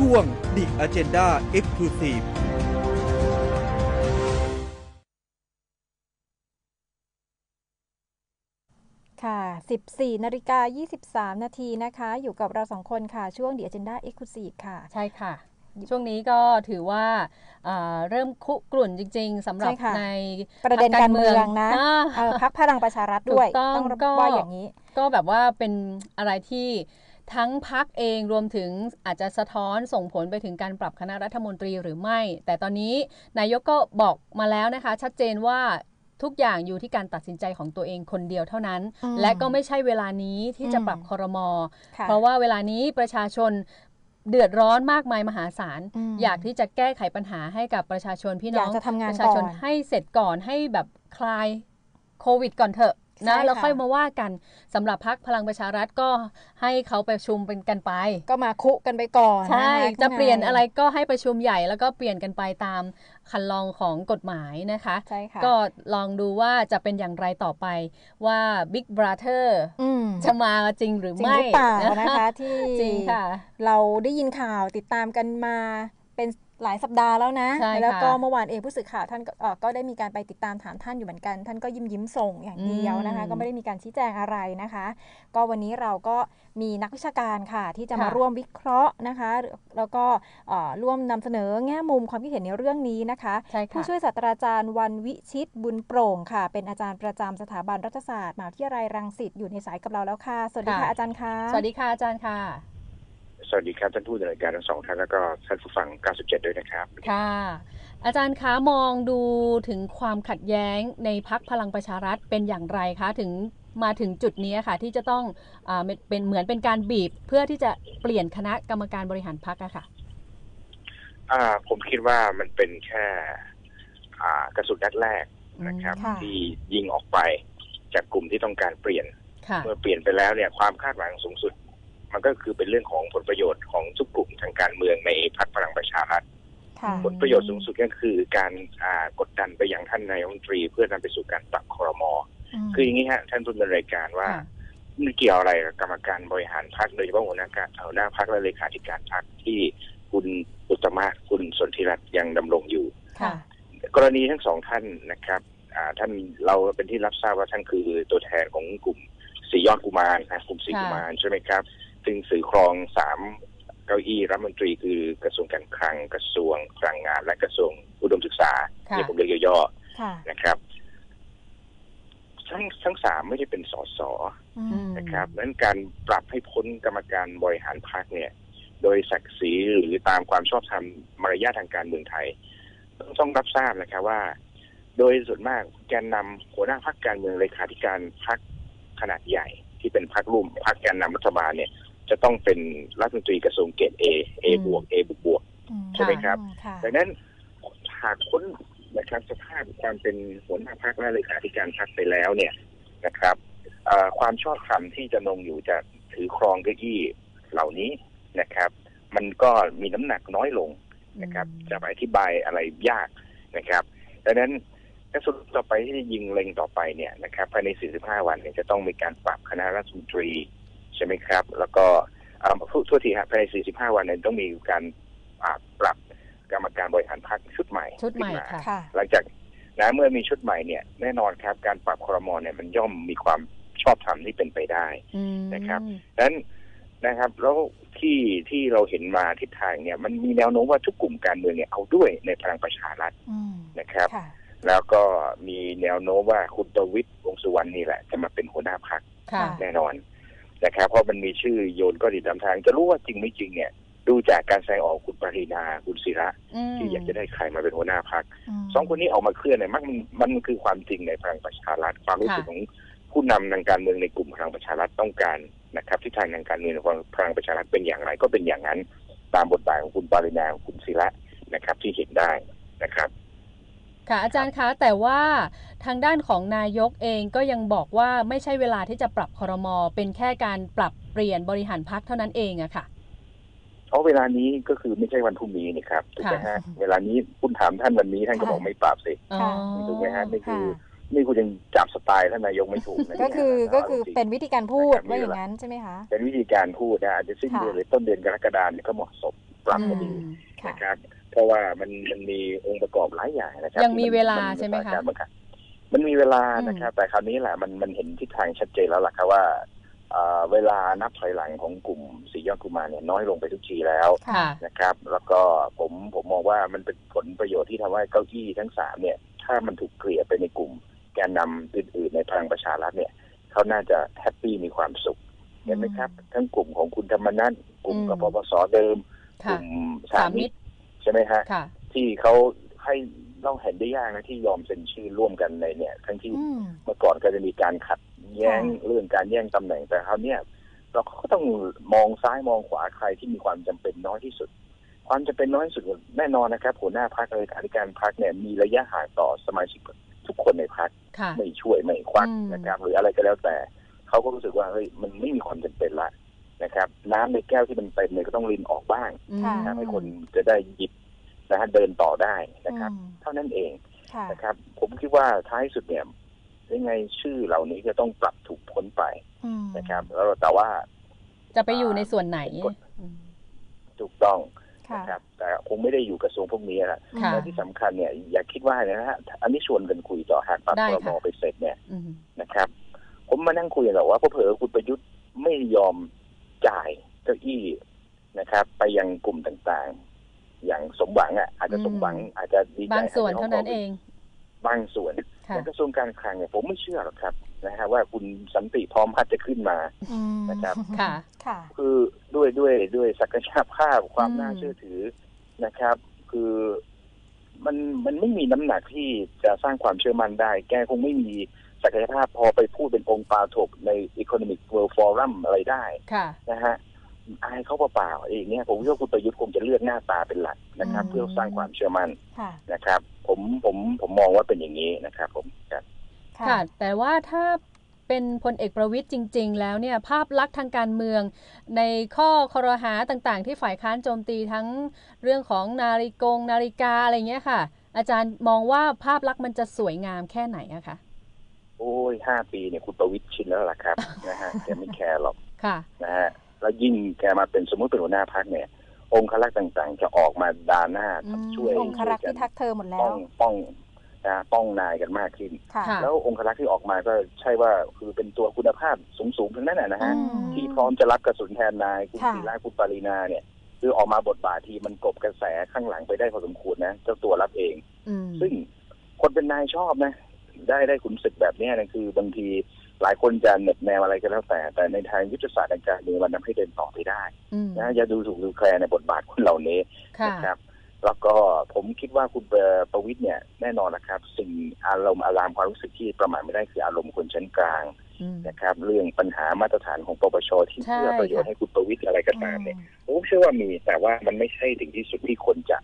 ช่วง The Agenda Exclusive ค่ะ 14 นาฬิกา 23 นาทีนะคะ อยู่กับเราสองคนค่ะ ช่วง The Agenda Exclusive ค่ะ ใช่ค่ะ ช่วงนี้ก็ถือว่าอ่าเริ่มคุกรุ่นจริง ๆสำหรับใช่ค่ะในประเด็นการเมืองนะอ่าเออพักพลังประชารัฐด้วยถูกต้องต้องก็ว่าอย่างนี้ ก็แบบว่าเป็นอะไรที่ ทั้งพักเองรวมถึงอาจจะสะท้อนส่งผลไปถึงการปรับคณะรัฐมนตรีหรือไม่ แต่ตอนนี้นายกก็บอกมาแล้วนะคะ ชัดเจนว่าทุกอย่างอยู่ที่การตัดสินใจของตัวเองคนเดียวเท่านั้นอืมและก็ไม่ใช่เวลานี้ที่จะอืมปรับคอรมอค่ะเพราะว่าเวลานี้ประชาชนเดือดร้อนมากมายมหาศาลอืมอยากที่จะแก้ไขปัญหาให้กับประชาชนพี่น้องอยากจะทำงานประชาชนก่อนให้เสร็จก่อนให้แบบคลายโควิดก่อนเถอะใช่ นะแล้วค่ะค่อยมาว่ากันสำหรับพักพลังประชารัฐก็ให้เขาประชุมเป็นกันไป ก็มาคุกันไปก่อนใช่นคจะเปลี่ยนข้างใอะไรก็ให้ประชุมใหญ่แล้วก็เปลี่ยนกันไปตามคันลองของกฎหมายนะคะใช่ค่ะก็ลองดูว่าจะเป็นอย่างไรต่อไปว่า Big Brother อืมจะมาจริงหรือจริงไม่หรือเปล่านะคะที่จริงค่ะเราได้ยินข่าวติดตามกันมาเป็น หลายสัปดาห์แล้วนะ ใช่ค่ะ แล้วก็เมื่อวานเองผู้สื่อข่าวท่านก็เอ่อก็ได้มีการไปติดตามถามท่านอยู่เหมือนกัน ท่านก็ยิ้มยิ้มๆส่งอย่างเดียวนะคะอืมก็ไม่ได้มีการชี้แจงอะไรนะคะ ก็วันนี้เราก็มีนักวิชาการค่ะ ที่จะมาค่ะ ร่วมวิเคราะห์นะคะ แล้วก็เอ่อร่วมนำเสนอแง่มุมความคิดเห็นในเรื่องนี้นะคะ ใช่ค่ะ ผู้ช่วยศาสตราจารย์วันวิชิตบุญโปร่งค่ะ เป็นอาจารย์ประจำสถาบันรัฐศาสตร์มหาวิทยาลัยรังสิตอยู่ในสายกับเราแล้วค่ะ สวัสดีค่ะค่ะ อาจารย์คะ สวัสดีค่ะอาจารย์ค่ะ สวัสดีครับ ท่านผู้ดำเนินการทั้งสองท่านแล้วก็ท่านผู้ฟัง 97 ด้วยนะครับ ค่ะ อาจารย์คะมองดูถึงความขัดแย้งในพักพลังประชารัฐเป็นอย่างไรคะ ถึงมาถึงจุดนี้ค่ะ ที่จะต้องอาเป็นเป็นเหมือนเป็นการบีบเพื่อที่จะเปลี่ยนคณะกรรมการบริหารพักอะค่ะอ่าผมคิดว่ามันเป็นแค่อ่ากระสุนนัดแรกนะครับค่ะที่ยิงออกไปจากกลุ่มที่ต้องการเปลี่ยนค่ะเมื่อเปลี่ยนไปแล้วเนี่ยความคาดหวังสูงสุด มันก็คือเป็นเรื่องของผลประโยชน์ของทุกกลุ่มทางการเมืองในพรรคพลังประชารัฐค่ะผลประโยชน์สูงสุดก็คือการอ่ากดดันไปยังท่านนายกรัฐมนตรี เพื่อนำไปสู่การปรับครมมคืออย่างนี้ฮะท่านผู้ดำเนินรายการว่าค่ะมันเกี่ยวอะไรกับกรรมการบริหารพรรคโดยเฉพาะหัวหน้าการหัวหน้าพรรคและเลขาธิการพรรคที่คุณอุตตมะคุณสนธิรัตน์ยังดำรงอยู่ค่ะกรณีทั้งสองท่านนะครับอ่าท่านเราเป็นที่รับทราบว่าท่านคือตัวแทนของกลุ่มสียอดกุมารนะกลุ่มสีค่ะกุมารใช่ไหมครับ ซึ่งสื่อครองสามเก้าอี้รัฐมนตรีคือกระทรวงการคลังกระทรวงพลังงาน และกระทรวงอุดมศึกษาค่ะที่ผมเรียกย่อค่ะๆนะครับทั้งทั้งสามไม่ได้เป็นสสอือืมมนะครับนั้นการปรับให้พ้นกรรมการบริหารพรรคเนี่ย โดยศักดิ์ศรีหรือตามความชอบธรรมมารยาททางการเมืองไทย ต้องรับทราบนะครับว่า โดยส่วนมากแกนนำหัวหน้าพรรคการเมืองเลขาธิการพรรคขนาดใหญ่ ที่เป็นพรรคร่วมพรรคแกนนำรัฐบาลเนี่ย จะต้องเป็นรัฐมนตรีกระทรวงเกรดเอเอบวกเอบวกบวกอืมใช่ไหมครับค่ะดังนั้นหากพ้นนะครับสภาพความเป็นหัวหน้าพรรคและเลขาธิการพรรคไปแล้วเนี่ยนะครับเอ่อความชอบธรรมที่จะนงอยู่จะถือครองเก้าอี้เหล่านี้นะครับ มันก็มีน้ำหนักน้อยลงนะครับ จะไปอธิบายอะไรยากนะครับดังนั้นกระสุนต่อไปที่จะยิงเล็งต่อไปเนี่ยนะครับภายใน 45 วันเนี่ยจะต้องมีการปรับคณะรัฐมนตรี ใช่ไหมครับ แล้วก็อ่าพูดทั่วทีฮะภายใน 45 วันเนี่ยต้องมีการอ่าปรับกรรมการบริหารพรรคชุดใหม่ชุดใหม่ขึ้นมาค่ะค่ะหลังจากนะเมื่อมีชุดใหม่เนี่ยแน่นอนครับการปรับครมเนี่ยมันย่อมมีความชอบธรรมที่เป็นไปได้อืมนะครับดังนั้นนะครับแล้วที่ที่เราเห็นมาทิศทางเนี่ยมันมีแนวโน้มว่าทุกกลุ่มการเมืองเนี่ยเอาด้วยในพลังประชารัฐอืมนะครับค่ะแล้วก็มีแนวโน้มว่าคุณประวิตยวงษ์สุวรรณนี่แหละ จะมาเป็นหัวหน้าพรรคค่ะค่ะแน่นอน นะครับ เพราะมันมีชื่อโยนก็ดีตามทาง จะรู้ว่าจริงไม่จริงเนี่ย ดูจากการแสดงออกคุณปรินาคุณศิระมที่อยากจะได้ใครมาเป็นหัวหน้าพรรคมสองคนนี้ออกมาเคลื่อนเนี่ยมันมันคือความจริงในพลังประชารัฐความรู้สึกค่ะของผู้นำทางการเมืองในกลุ่มพลังประชารัฐต้องการนะครับที่ทางทางการเมืองของพลังประชารัฐเป็นอย่างไรก็เป็นอย่างนั้น ตามบทบาทของคุณปารินาของคุณศิระนะครับที่เห็นได้นะครับ ค่ะอาจารย์คะแต่ว่าทางด้านของนายกเองก็ยังบอกว่าไม่ใช่เวลาที่จะปรับคอรมอเป็นแค่การปรับเปลี่ยนบริหารพักเท่านั้นเองอะค่ะเพราะเวลานี้ก็คือไม่ใช่วันพรุ่งนี้นี่ครับถูกไหมฮะเวลานี้คุณถามท่านวันนี้ท่านก็บอกไม่ปรับสิอ๋อค่ะถูกไหมฮะนี่คือค่ะนี่คุณยังจับสไตล์ท่านนายกไม่ถูกนะก็คือเนี่ยนะก็คือจริงๆเป็นวิธีการพูดนะครับว่าอย่างนั้นใช่ไหมคะเป็นวิธีการพูดนะอาจจะสิ้นค่ะเดือนหรือต้นเดือนกรกฎาคมเนี่ยก็เหมาะสมปรับให้ดีอืมค่ะนะครับ เพราะว่ามันมันมีองค์ประกอบหลายอย่างนะครับยังมีเวลาที่นใช่ไหมคะนสถานการณ์มันมีเวลานะครับ แต่คราวนี้แหละมันมันเห็นทิศทางชัดเจนแล้วล่ะครับว่าเอ่อเวลานับถอยหลังของกลุ่มสียอดกุมารเนี่ยน้อยลงไปทุกทีแล้วค่ะนะครับ แล้วก็ผมผมมองว่ามันเป็นผลประโยชน์ที่ทำให้เก้าอี้ทั้งสามเนี่ยถ้ามันถูกเกลี่ยไปในกลุ่มแกนนำอื่นๆในพลังประชารัฐเนี่ยเขาน่าจะ happy มีความสุขเห็นไหมครับ ทั้งกลุ่มของคุณธรรมนัสกลุ่มอืมกปปสเดิมกค่ะลุ่มสาสามมิมิตตรร ใช่ไหมฮะค่ะที่เขาให้เราเห็นได้ยากนะที่ยอมเซ็นชื่อร่วมกันในเนี่ยทั้งที่อืมเมื่อก่อนก็จะมีการขัดแย้งค่ะเรื่องการแย่งตำแหน่งแต่คราวเนี้ยเราก็ต้องมองซ้ายมองขวาใครที่มีความจำเป็นน้อยที่สุด ความจำเป็นน้อยที่สุดแน่นอนนะครับหัวหน้าพักเลยการการพักเนี่ยมีระยะห่างต่อสมาชิกทุกคนในพักค่ะไม่ช่วยไม่ควักอืมนะครับหรืออะไรก็แล้วแต่เขาก็รู้สึกว่าเฮ้ยมันไม่มีความจำเป็นละ นะครับ น้ำในแก้วที่มันเต็มเนี่ยก็ต้องรินออกบ้างค่ะนะครับให้คนจะได้หยิบนะฮะเดินต่อได้นะครับอืมเท่านั้นเองค่ะนะครับ ผมคิดว่าท้ายสุดเนี่ยยังไงชื่อเหล่านี้จะต้องปรับถูกพ้นไปอืมนะครับ แล้วแต่ว่า จะไปอยู่ในส่วนไหนกฎอืมถูกต้องค่ะนะครับ แต่คงไม่ได้อยู่กระทรวงพวกนี้นะค่ะและที่สำคัญเนี่ย อย่าคิดว่านะฮะอันนี้ชวนกันคุยต่อหากปรับได้พรค่ะมไปเสร็จเนี่ยอืมนะครับ ผมมานั่งคุยกันหรอกว่าเพอเผลอๆคุณประยุทธ์ไม่ยอม จ่ายเก้าอี้นะครับ ไปยังกลุ่มต่างๆ อย่างสมหวังอะอาจจะสมหวังอาจจะดีใจบางส่วนเท่านั้นเอง บางส่วนค่ะแต่กระทรวงการคลังเนี่ยผมไม่เชื่อหรอกครับนะฮะว่าคุณสันติพร้อมพัฒน์จะขึ้นมาอืมนะครับค่ะค่ะ คือด้วยด้วยด้วยศักยภาพความอืมน่าเชื่อถือนะครับ คือมันมันไม่มีน้ำหนักที่จะสร้างความเชื่อมั่นได้ แกคงไม่มี ศักยภาพพอไปพูดเป็นองค์ปาถกใน Economic World Forum อะไรได้ค่ะนะฮะอายเขาเปล่าๆเองเนี่ยผมว่าคุณประยุทธ์คงจะเลือกหน้าตาเป็นหลักนะครับอืมเพื่อสร้างความเชื่อมั่นค่ะนะครับ ผมผมผมมองว่าเป็นอย่างนี้นะครับ ผมครับค่ะ แต่ว่าถ้าเป็นพลเอกประวิตยจริง ๆ แล้วเนี่ยภาพลักษณ์ทางการเมือง ในข้อคอรหาต่างๆ ที่ฝ่ายค้านโจมตีทั้งเรื่องของนาฬิกงนาฬิกาอะไรเงี้ยค่ะ อาจารย์มองว่าภาพลักษณ์มันจะสวยงามแค่ไหนอะคะ โอ้ยห้าปีเนี่ยคุณประวิตรชินแล้วล่ะครับนะฮะแกไม่แคร์หรอกค่ะนะฮะแล้วยิ่งแกมาเป็นสมมติเป็นหัวหน้าพักเนี่ย องค์คลักษ์ต่างๆ จะออกมาดาหน้าอืมช่วยองครักษ์ช่วยที่ทักเธอหมดแล้ป้วองป้องนะป้องนายกันมากขึ้นค่ะค่ะแล้วองค์คลักษ์ที่ออกมาก็ใช่ว่าคือเป็นตัวคุณภาพสูงๆทั้งนั้นนะนะฮะอืมที่พร้อมจะรับกระสุนแทนนายคุณค่ะศิระคุณปรินาเนี่ยคือออกมาบทบาทที่มันกลบกระแสข้างหลังไปได้พอสมควรนะเจ้าตัวรับเองอืมซึ่งคนเป็นนายชอบนะ ได้ได้ขุนศึกแบบเนี้ยนะคือบางทีหลายคนจะเหน็บแนวอะไรก็แล้วแต่ แต่ในทางยุทธศาสตร์ทางการเมืองมันทำให้เดินต่อไปได้อืมนะอย่าดูถูกดูแคลนในบทบาทคนเหล่านี้ค่ะนะครับ แล้วก็ผมคิดว่าคุณประวิทย์เนี่ยแน่นอนนะครับ สิ่งอารมณ์อารามความรู้สึกที่ประมาทไม่ได้คืออารมณ์คนชั้นกลางอืมนะครับ เรื่องปัญหามาตรฐานของปปชที่ใช่เพื่อประโยชน์ค่ะให้คุณประวิทย์อะไรก็ตามเนี่ยผมเชื่อว่ามีแต่ว่ามันไม่ใช่ถึงที่สุดที่คนจะ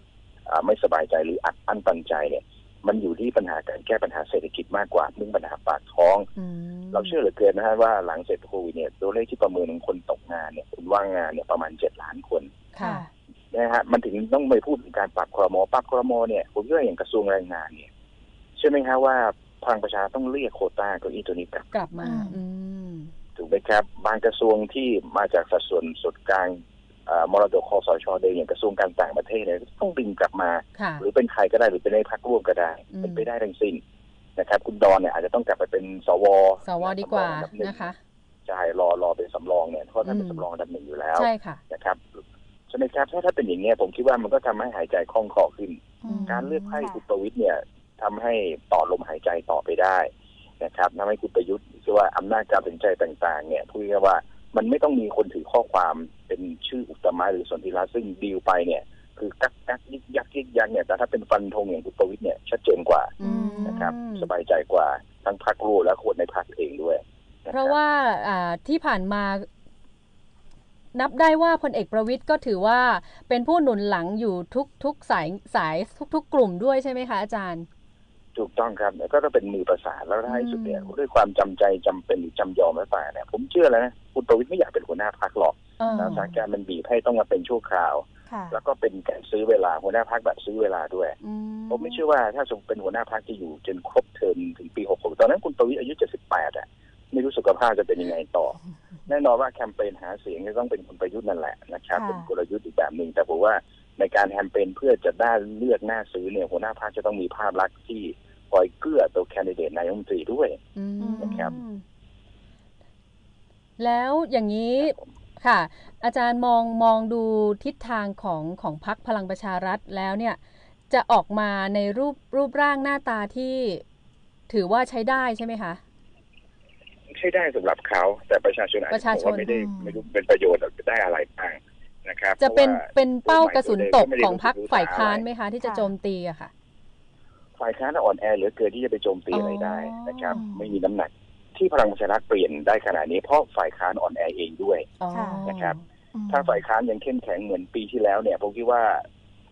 อ่าไม่สบายใจหรืออัดอั้นตันใจเนี่ย มันอยู่ที่ปัญหาการแก้ปัญหาเศรษฐกิจมากกว่าเรื่องปัญหาปากท้องอืมเราเชื่อเหลือเกินนะฮะว่าหลังเสร็จโควิดเนี่ยตัวเลขที่ประเมินของคนตกงานเนี่ยคนว่างงานเนี่ยประมาณเจ็ดล้านคนค่ะนะฮะมันถึงต้องไปพูดถึงการปรับครมปรับครมเนี่ยผมคิดว่าอย่างกระทรวงแรงงานเนี่ยใช่ไหมฮะว่าพลังประชาต้องเรียกโควต้าเก้าอี้ตัวนี้กลับกลับมาอืมอืมถูกไหมครับ บางกระทรวงที่มาจากสัดส่วนส่วนกลางเอ่อ มรดกคอสชเดิมอย่างกระทรวงการต่างประเทศเนี่ยต้องดึงกลับมาค่ะหรือเป็นใครก็ได้หรือเป็นในพักร่วมก็ได้อืมเป็นไปได้ทั้งสิ้นนะครับ คุณดอนเนี่ยอาจจะต้องกลับไปเป็นสวสวดีกว่าสำรองอันดับหงนะคะใช่รอรอเป็นสำรองเนี่ยเพราะท่านเป็นอืมสำรองอันดับหนึ่งอยู่แล้วใช่ค่ะนะครับใช่ไหมครับถ้าถ้าเป็นอย่างเงี้ยผมคิดว่ามันก็ทำให้หายใจคล่องคอขึ้นอืมการเลือกให้ค่ะคุณประวิตยเนี่ยทำให้ต่อลมหายใจต่อไปได้นะครับทำให้คุณประยุทธ์คือว่าอำนาจการตัดสินใจต่าง ๆ เนี่ยพูดง่ายๆว่ามันไม่ต้องมีคนถือข้อความ เป็นชื่ออุตมะหรือสนธิรัตน์ซึ่งดีลไปเนี่ยคือกักกักยิกยักยิกยักเนี่ยแต่ถ้าเป็นฟันธงอย่างคุณประวิตยเนี่ยชัดเจนกว่าอืมนะครับ สบายใจกว่าทั้งพรรคร่วมและคนในพรรคเองด้วยนคบเพราะว่าอ่าที่ผ่านมานับได้ว่าพลเอกประวิตยก็ถือว่าเป็นผู้หนุนหลังอยู่ทุกทุกสายสายทุกทุกกลุ่มด้วยใช่ไหมคะอาจารย์ ถูกต้องครับแล้วก็ต้องเป็นมือประสานแล้วท้ายสุดเนี่ยอืมด้วยความจำใจจำเป็นหรือจำยอมแล้วแต่เนี่ยผมเชื่อแล้วนะคุณประวิตยไม่อยากเป็นหัวหน้าพรรคหรอก เออสถานการณ์มันบีบให้ต้องมาเป็นชั่วคราวค่ะแล้วก็เป็นการซื้อเวลาหัวหน้าพักแบบซื้อเวลาด้วยอืผมไม่เชื่อว่าถ้าสมมติเป็นหัวหน้าพักจะอยู่จนครบเทอมถึงปี 66 ตอนนั้นคุณประวิตรอายุ 78 อะ ไม่รู้สุขภาพจะเป็นยังไงต่อ แน่นอนว่าแคมเปญหาเสียงจะต้องเป็นคุณประยุทธ์นั่นแหละนะครับค่ะเป็นกลยุทธ์อีกแบบหนึ่งแต่ผมว่าในการแคมเปญเพื่อจะได้เลือกหน้าซื้อเนี่ยหัวหน้าพรรคจะต้องมีภาพลักษณ์ที่คอยเกื้อตัวแคนดิเดตนายกรัฐมนตรีด้วยอืมนะครับแล้วอย่างนี้ ค่ะ อาจารย์มองมองดูทิศทางของของพักพลังประชารัฐแล้วเนี่ยจะออกมาในรูปรูปร่างหน้าตาที่ถือว่าใช้ได้ใช่ไหมคะใช้ได้สำหรับเขา แต่ประชาชนอาจปจะระชาบอกชนว่าไม่ได้อืมไม่รู้เป็นประโยชน์หรือได้อะไรบ้างนะครับ จะเป็นพราว่าเป็นเป้ากระสุนตกไม่ได้ของพักรู้สึกฝ่ายค้านอะไรไหมคะ ที่จะค่ะโจมตีอะค่ะ ฝ่ายค้านอ่อนแอเหลือเกินที่จะไปโจมตีอะไรได้นะครับอ๋อไม่มีน้ำหนัก ที่พลังประชารัฐเปลี่ยนได้ขนาดนี้เพราะฝ่ายค้านอ่อนแอเองด้วยอ๋อค่ะนะครับอืมถ้าฝ่ายค้านยังเข้มแข็งเหมือนปีที่แล้วเนี่ยผมคิดว่า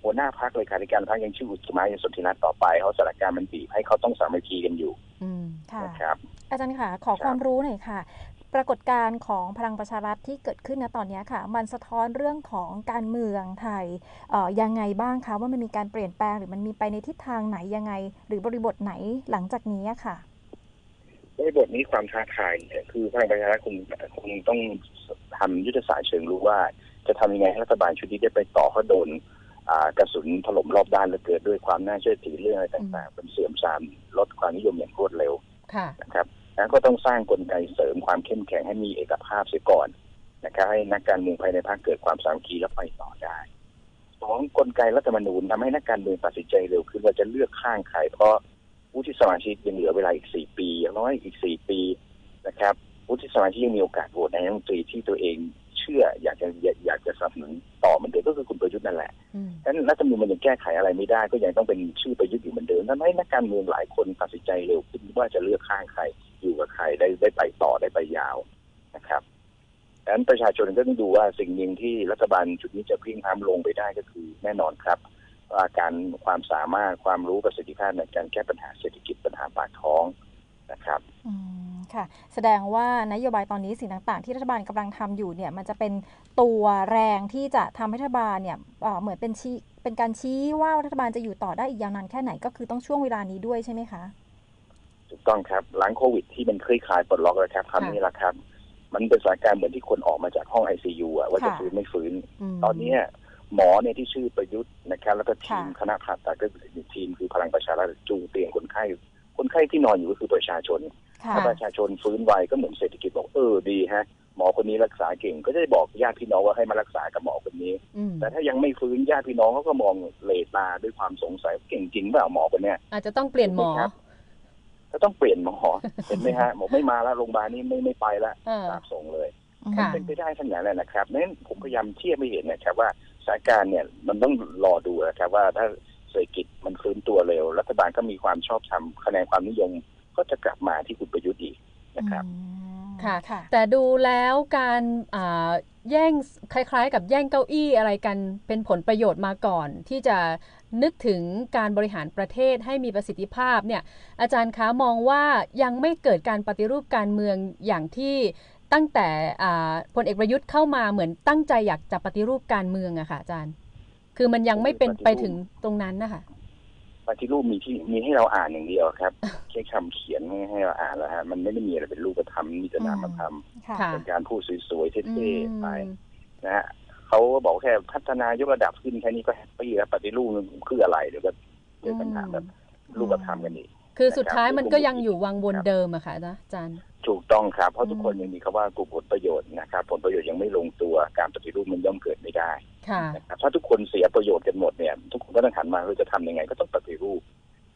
หัวหน้าพักเลยขาธิการพักยังชื่ออุตมะยังสนธิรัตน์ต่อไปเขาสถานการณ์มันบีบให้เขาต้องสามัคคีกันอยู่อืม ค่ะ นะครับ อาจารย์ค่ะ ขอครับ ความรู้หน่อยค่ะ ปรากฏการณ์ของพลังประชารัฐที่เกิดขึ้นณตอนนี้ค่ะ มันสะท้อนเรื่องของการเมืองไทยเอ่อยังไงบ้างคะว่ามันมีการเปลี่ยนแปลงหรือมันมีไปในทิศทางไหนยังไง หรือบริบทไหนหลังจากนี้อะค่ะ ในบทนี้ความท้าทายเนี่ยคือพลังประชารัฐคงคงต้องทำยุทธศาสตร์เชิงรู้ว่า จะทำยังไงให้รัฐบาลชุดนี้ได้ไปต่อเขาโดนอ่ากระสุนถล่มรอบด้านและเกิดด้วยความน่าเชื่อถือเรื่องอะไรต่างๆเป็นเสื่อมทรามลดความนิยมอย่างรวดเร็วค่ะนะครับแล้วก็ต้องสร้างกลไกเสริมความเข้มแข็งให้มีเอกภาพเสียก่อนนะครับให้นักการเมืองภายในพรรคเกิดความสามัคคีและไปต่อได้สองกลไกรัฐธรรมนูญทำให้นักการเมืองตัดสินใจเร็วขึ้นว่าจะเลือกข้างใครเพราะ วุฒิสมาชิกยังเหลือเวลาอีกสี่ปีอย่างน้อยอีกสี่ปีนะครับวุฒิสมาชิกยังมีโอกาสโหวตนายกรัฐมนตรีที่ตัวเองเชื่ออยากจะอยากจะสนับสนุนต่อเหมือนเดิมก็คือคุณประยุทธ์นั่นแหละอืมฉะนั้นรัฐธรรมนูญมันยังแก้ไขอะไรไม่ได้ ก็ยังต้องเป็นชื่อประยุทธ์อยู่เหมือนเดิมทำให้นักการเมืองหลายคนตัดสินใจเร็วขึ้นว่าจะเลือกข้างใครอยู่กับใครได้ได้ไปต่อได้ไปยาวนะครับดังนั้นประชาชนก็ต้องดูว่าสิ่งหนึ่งที่รัฐบาลชุดนี้จะพลิงพล้ำลงไปได้ก็คือแน่นอนครับ ว่าการความสามารถความรู้ประสิทธิภาพในการแก้ปัญหาเศรษฐกิจปัญหาปากท้องนะครับอืมค่ะ แสดงว่านโยบายตอนนี้สิ่งต่างๆ ที่รัฐบาลกำลังทำอยู่เนี่ยมันจะเป็นตัวแรงที่จะทำให้รัฐบาลเนี่ยเอ่อเหมือนเป็นชี้เป็นการชี้ว่ารัฐบาลจะอยู่ต่อได้อีกยาวนานแค่ไหนก็คือต้องช่วงเวลานี้ด้วยใช่ไหมคะถูกต้องครับหลังโควิดที่มันคลี่คลายปลดล็อกแล้วครับคำนี้แหละครับ มันเป็นสถานการณ์เหมือนที่คนออกมาจากห้องไอซียูอะว่าจะค่ะฟื้นไม่ฟื้นมตอนเนี้ย หมอเนี่ยที่ชื่อประยุทธ์นะครับ แล้วก็ทีมค่ะคณะผ่าตัดก็คือทีมคือพลังประชารัฐจูงเตียงคนไข้ คนไข้ที่นอนอยู่ก็คือประชาชนค่ะถ้าประชาชนฟื้นไวก็เหมือนเศรษฐกิจบอกเออดีฮะหมอคนนี้รักษาเก่งก็จะได้บอกญาติพี่น้องว่าให้มารักษากับหมอคนนี้อืมแต่ถ้ายังไม่ฟื้นญาติพี่น้องเขาก็มองเลตาด้วยความสงสัยเก่งจริงเปล่าหมอคนเนี้ยอาจจะต้องเปลี่ยนหมอครับก็ต้องเปลี่ยนหมอเห็นไหมฮะหมอไม่มาแล้วโรงพยาบาลนี้ไม่ไม่ไปแล้วเออสาบส่งเลยค่ะเป็นไปได้ทั้งนั้นแหละนะครับนั้นผมพยายามเทียบไม่เห็นนะครับว่า สถานการณ์เนี่ยมันต้องรอดูนะครับว่าถ้าเศรษฐกิจมันฟื้นตัวเร็ว รัฐบาลก็มีความชอบธรรมคะแนนความนิยมก็จะกลับมาที่คุณประยุทธ์อีกนะครับอืมค่ะค่ะ แต่ดูแล้วการอ่าแย่งคล้ายๆ กับแย่งเก้าอี้อะไรกันเป็นผลประโยชน์มาก่อน ที่จะนึกถึงการบริหารประเทศให้มีประสิทธิภาพเนี่ยอาจารย์คะมองว่ายังไม่เกิดการปฏิรูปการเมืองอย่างที่ ตั้งแต่อ่าพลเอกประยุทธ์เข้ามาเหมือนตั้งใจอยากจะปฏิรูปการเมืองอะค่ะอาจารย์ คือมันยังไม่เป็นไปถึงตรงนั้นนะคะปฏิรูปมีที่มีให้เราอ่านอย่างเดียวครับแค่คำเขียนให้ให้เราอ่านแล้วฮะมันไม่ได้มีอะไรเป็นรูปธรรมมีแต่นามธรรมค่ะค่ะเป็นการพูดสวยๆอืมเท่ๆไปนะฮะเขาก็บอกแค่พัฒนายกระดับขึ้นแค่นี้ก็ happy แล้วปฏิรูปมันคืออะไรเดี๋ยวก็เจอปัญหาแบบรูปธรรมกันอีกคือสุดท้ายมันก็ยังอยู่วังวนเดิมอะค่ะนะอาจารย์ ถูกต้องครับ เพราะทุกคนอืมยังมีคำว่ากลุ่มผลประโยชน์นะครับ ผลประโยชน์ยังไม่ลงตัวการปฏิรูปมันย่อมเกิดไม่ได้ค่ะนะครับถ้าทุกคนเสียประโยชน์กันหมดเนี่ย ทุกคนก็ต้องหันมาเราจะทำยังไงก็ต้องปฏิรูป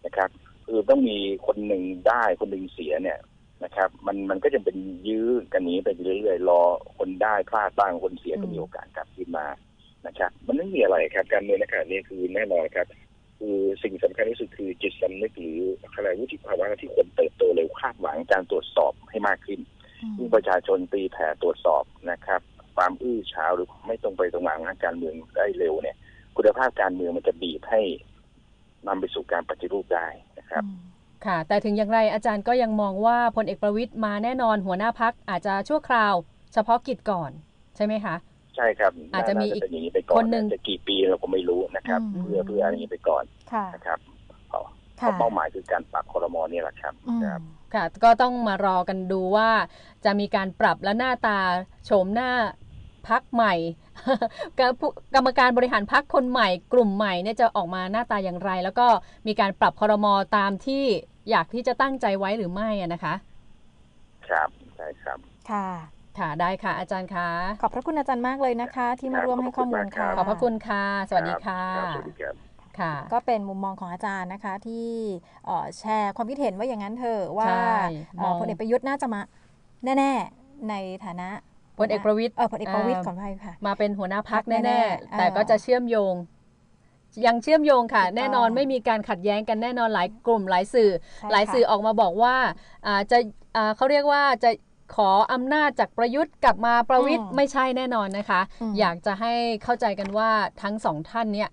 นะครับ คือต้องมีคนหนึ่งได้คนหนึ่งเสียเนี่ยนะครับ มันมันก็จะเป็นยื้อกันนี้ไปเรื่อยๆรอคนได้พลาดบ้างคนเสียก็มีโอกาสกลับขึ้นมานะครับ มันไม่มีอะไรครับ การเมืองในขณะนี้คือแน่นอนครับ คือสิ่งสำคัญที่สุดคือจิตสำนึกหรืออะไรวุฒิภาวะที่คนเติบโตเร็วคาดหวังการตรวจสอบให้มากขึ้นยิ่งประชาชนตีแผ่ตรวจสอบนะครับ ความอื้อฉาวหรือไม่ตรงไปตรงมาของทางการเมืองได้เร็วเนี่ย คุณภาพการเมืองมันจะบีบให้นำไปสู่การปฏิรูปได้นะครับค่ะ แต่ถึงอย่างไรอาจารย์ก็ยังมองว่าพลเอกประวิตยมาแน่นอนหัวหน้าพักอาจจะชั่วคราว เฉพาะกิจก่อน ใช่ไหมคะ ใช่ครับอาจจะมีอีกเป็นอย่างนี้ไปก่อนคนหนึ่งจะกี่ปีเราก็ไม่รู้นะครับอืมเพื่อเพื่ออะไรอย่างนี้ไปก่อนค่ะนะครับเพราะค่ะเป้าหมายคือการปรับคอรมอนี่แหละครับอืมครับค่ะ ก็ต้องมารอกันดูว่า จะมีการปรับและหน้าตาโฉมหน้าพักใหม่กรรมการบริหารพักคนใหม่ กลุ่มใหม่เนี่ยจะออกมาหน้าตาอย่างไร แล้วก็มีการปรับคอรมอตามที่อยากที่จะตั้งใจไว้หรือไม่อะนะคะ ครับใช่ครับค่ะ ค่ะได้ค่ะอาจารย์คะขอบพระคุณอาจารย์มากเลยนะคะ ที่มาร่วมให้ข้อมูลค่ะขอบพระคุณค่ะ สวัสดีค่ะรับสวัสดีครับค่ะก็เป็นมุมมองของอาจารย์นะคะที่เอ่อแชร์ความคิดเห็นว่าอย่างนั้นเถอะว่าใช่เอ่อมองพลเอกประยุทธ์น่าจะมาแน่ ๆ ในฐานะพลเอกประวิตยเออพลเอกประวิตยเอ่อขออภัยค่ะ มาเป็นหัวหน้าพักแน่แน่ๆๆแต่เอ่อก็จะเชื่อมโยง ยังเชื่อมโยงค่ะถูกต้องแน่นอนไม่มีการขัดแย้งกันแน่นอนหลายกลุ่มหลายสื่อใช่หลายค่ะสื่อออกมาบอกว่าอ่าจะอ่าเขาเรียกว่าจะ ขออำนาจจากประยุทธ์กลับมาประวิทย์ไม่ใช่แน่นอนนะคะมอยากจะให้เข้าใจกันว่าทั้งสองท่านเนี่ย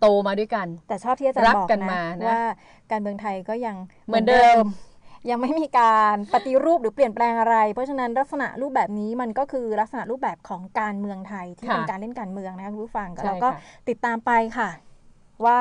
โตมาด้วยกัน แต่ชอบที่อาจารย์รักบอกกันนะมานะว่าการเมืองไทยก็ยังเหมือนเดิมยังไม่มีการปฏิรูปหรือเปลี่ยนแปลงอะไร เพราะฉะนั้นลักษณะรูปแบบนี้มันก็คือลักษณะรูปแบบของการเมืองไทยที่ค่ะเป็นการเล่นการเมืองนะคะคุณผู้ฟังใช่แล้วก็ค่ะติดตามไปค่ะ ว่า